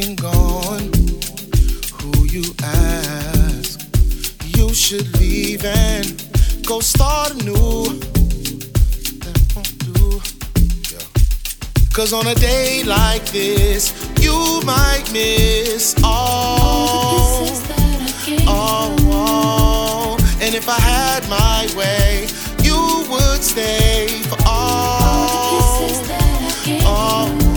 depending on who you ask. You should leave and go start anew. That won't do. Cause on a day like this, you might miss all. All, the all, all. And if I had my way, you would stay for all. All. the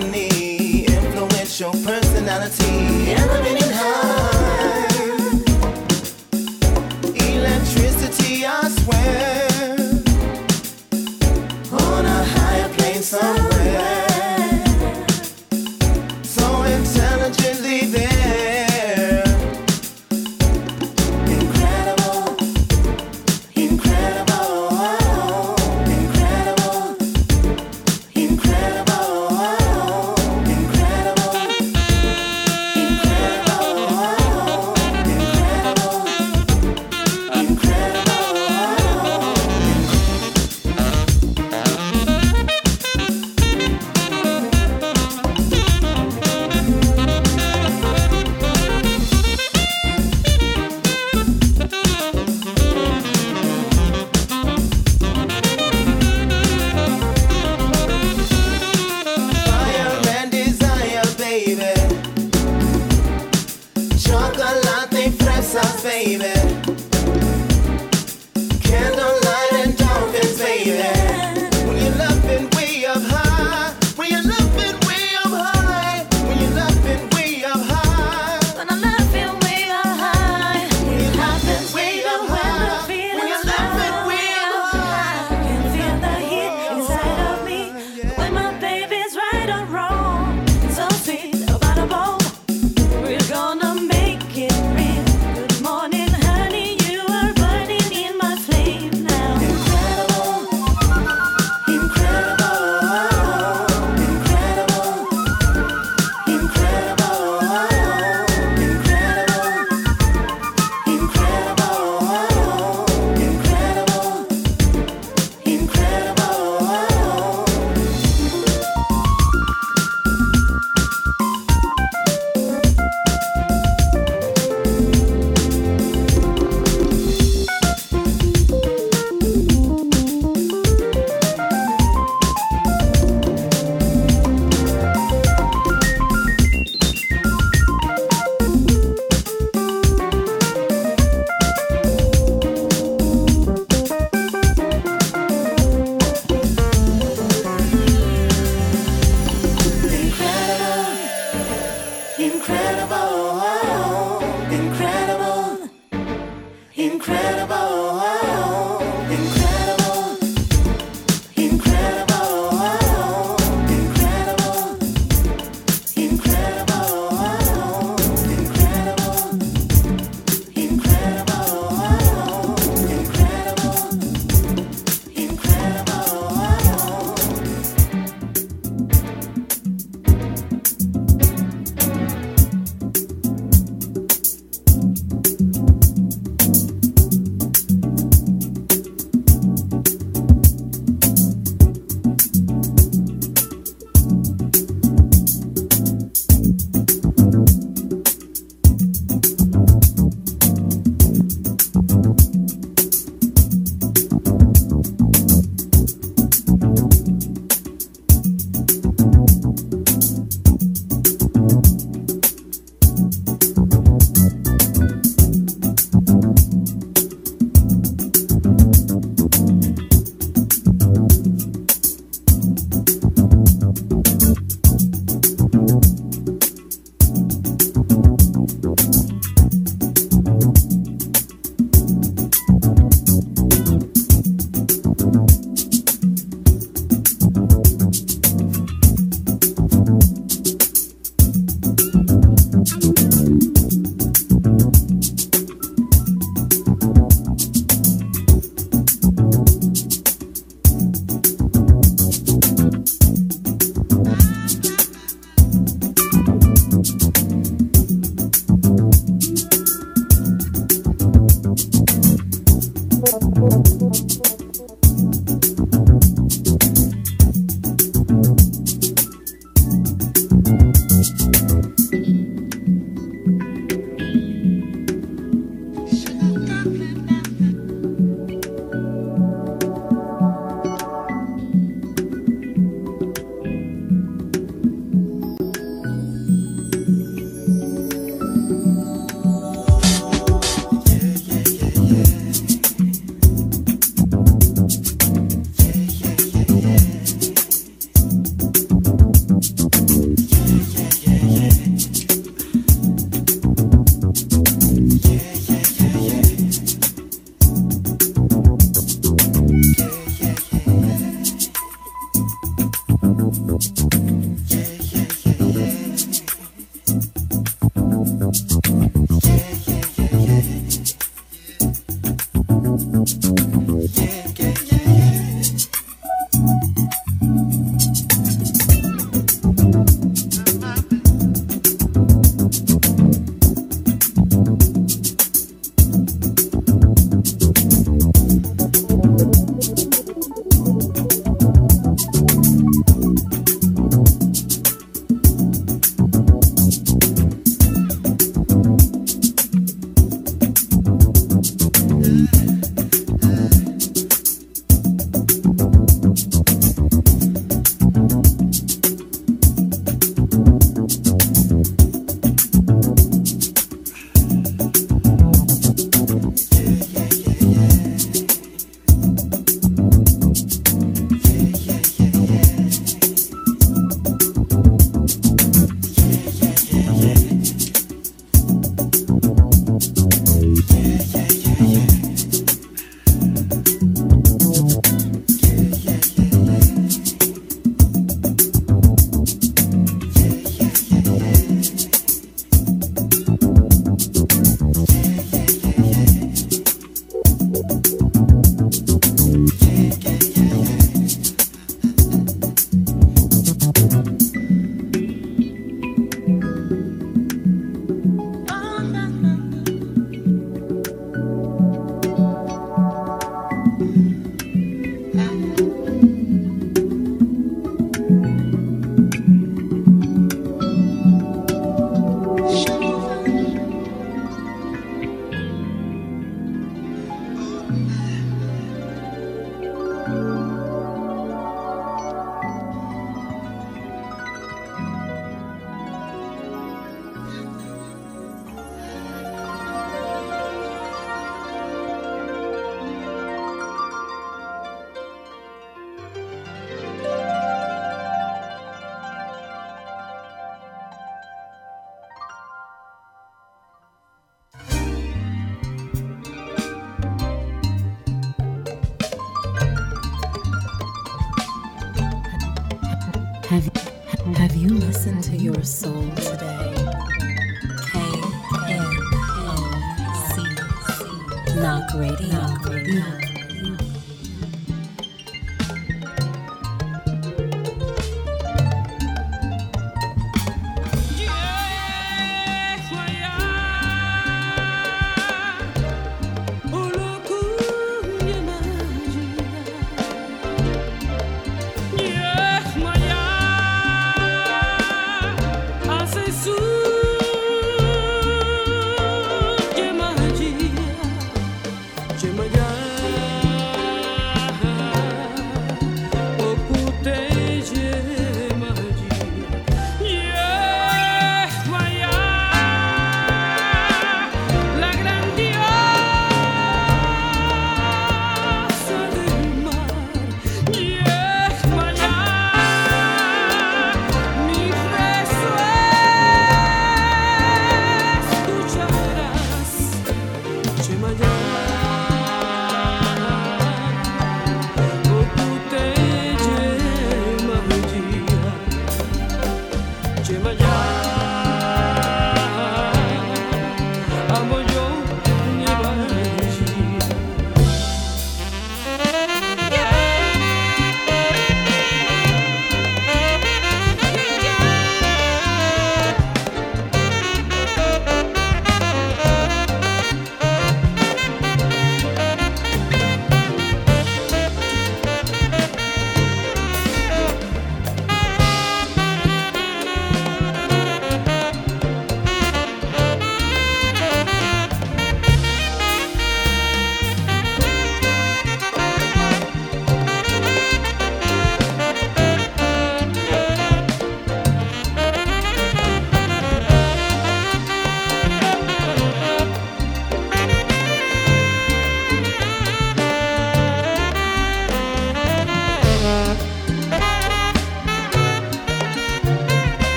money, influential personality.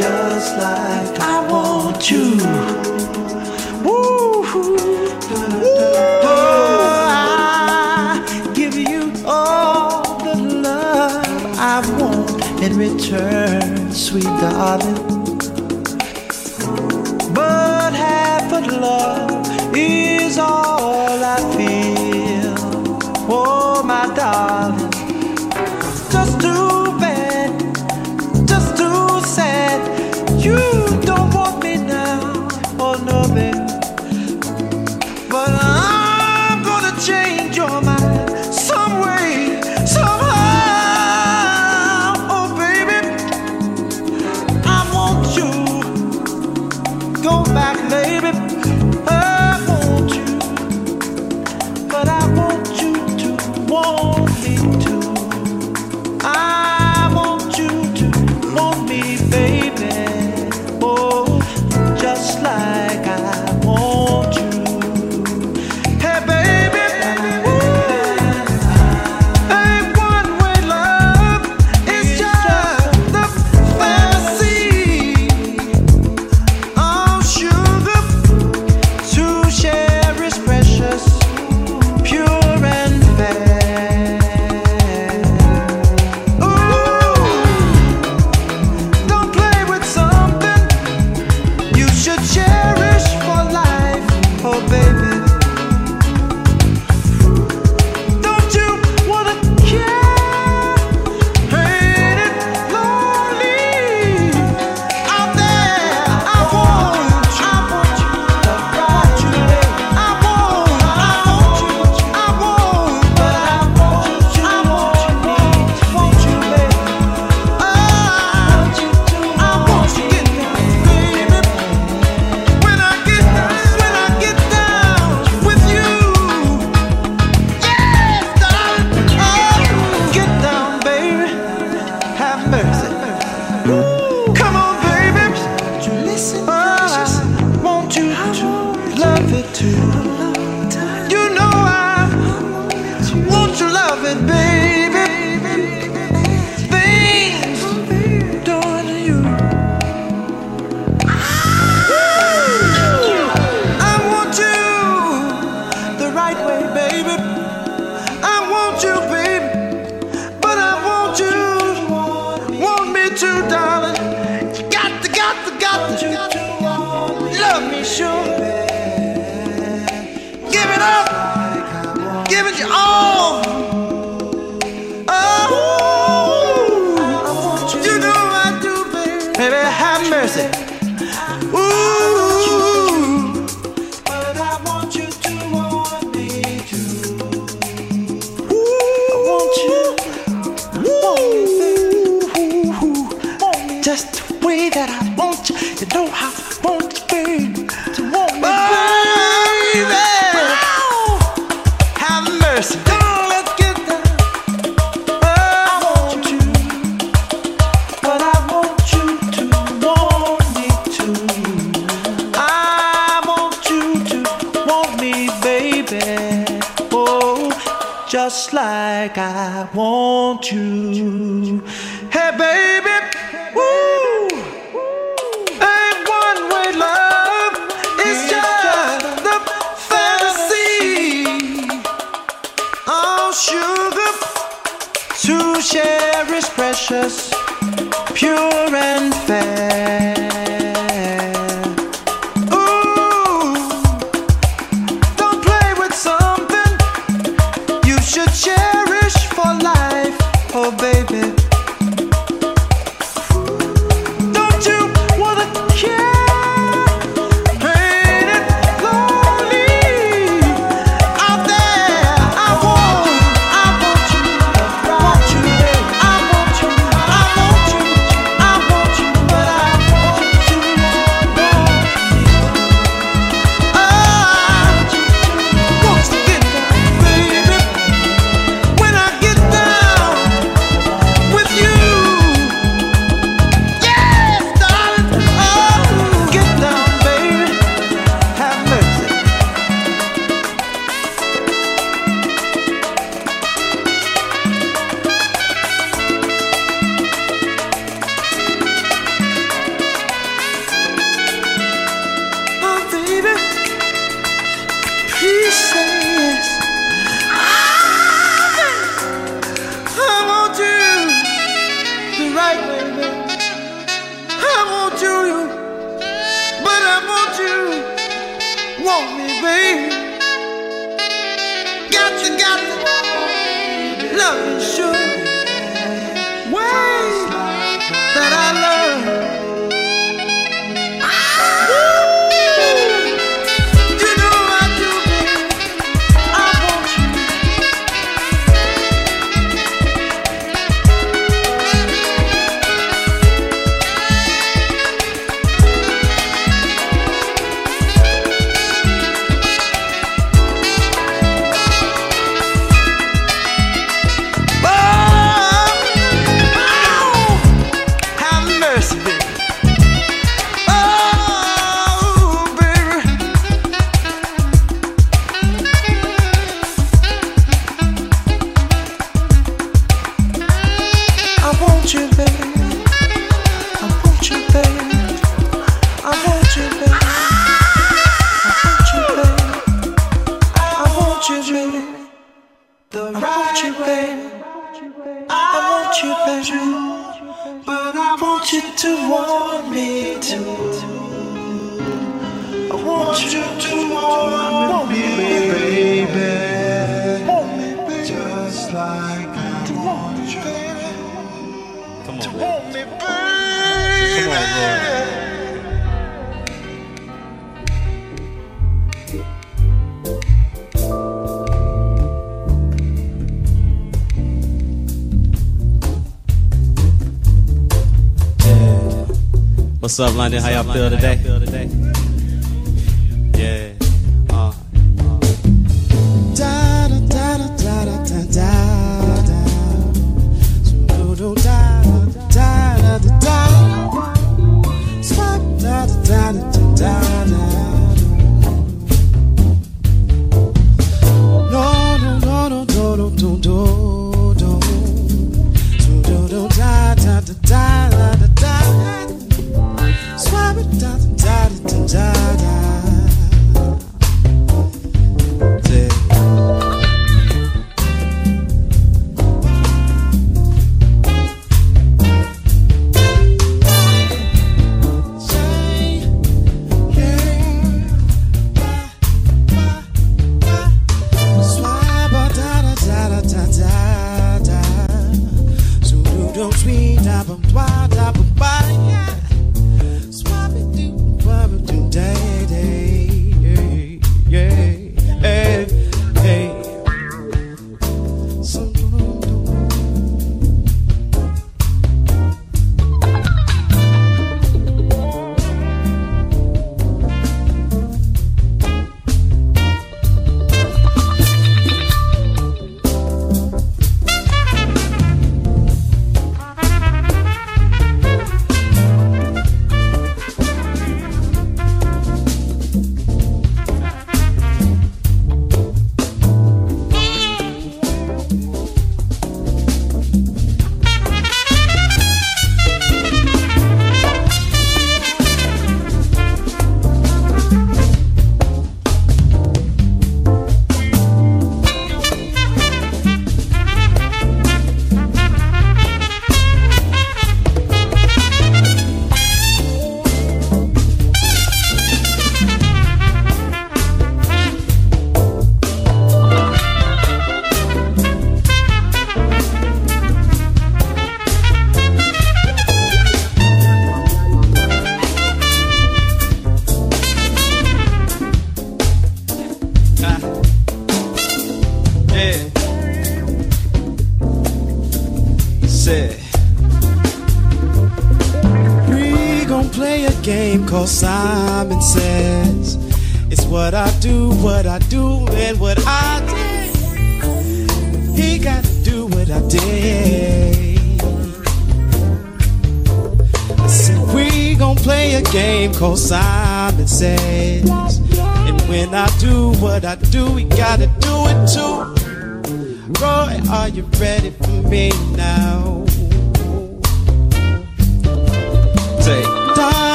just like I want you. Oh, I give you all the love I want in return, sweet darling. What's up, London? How y'all feel today? Yeah.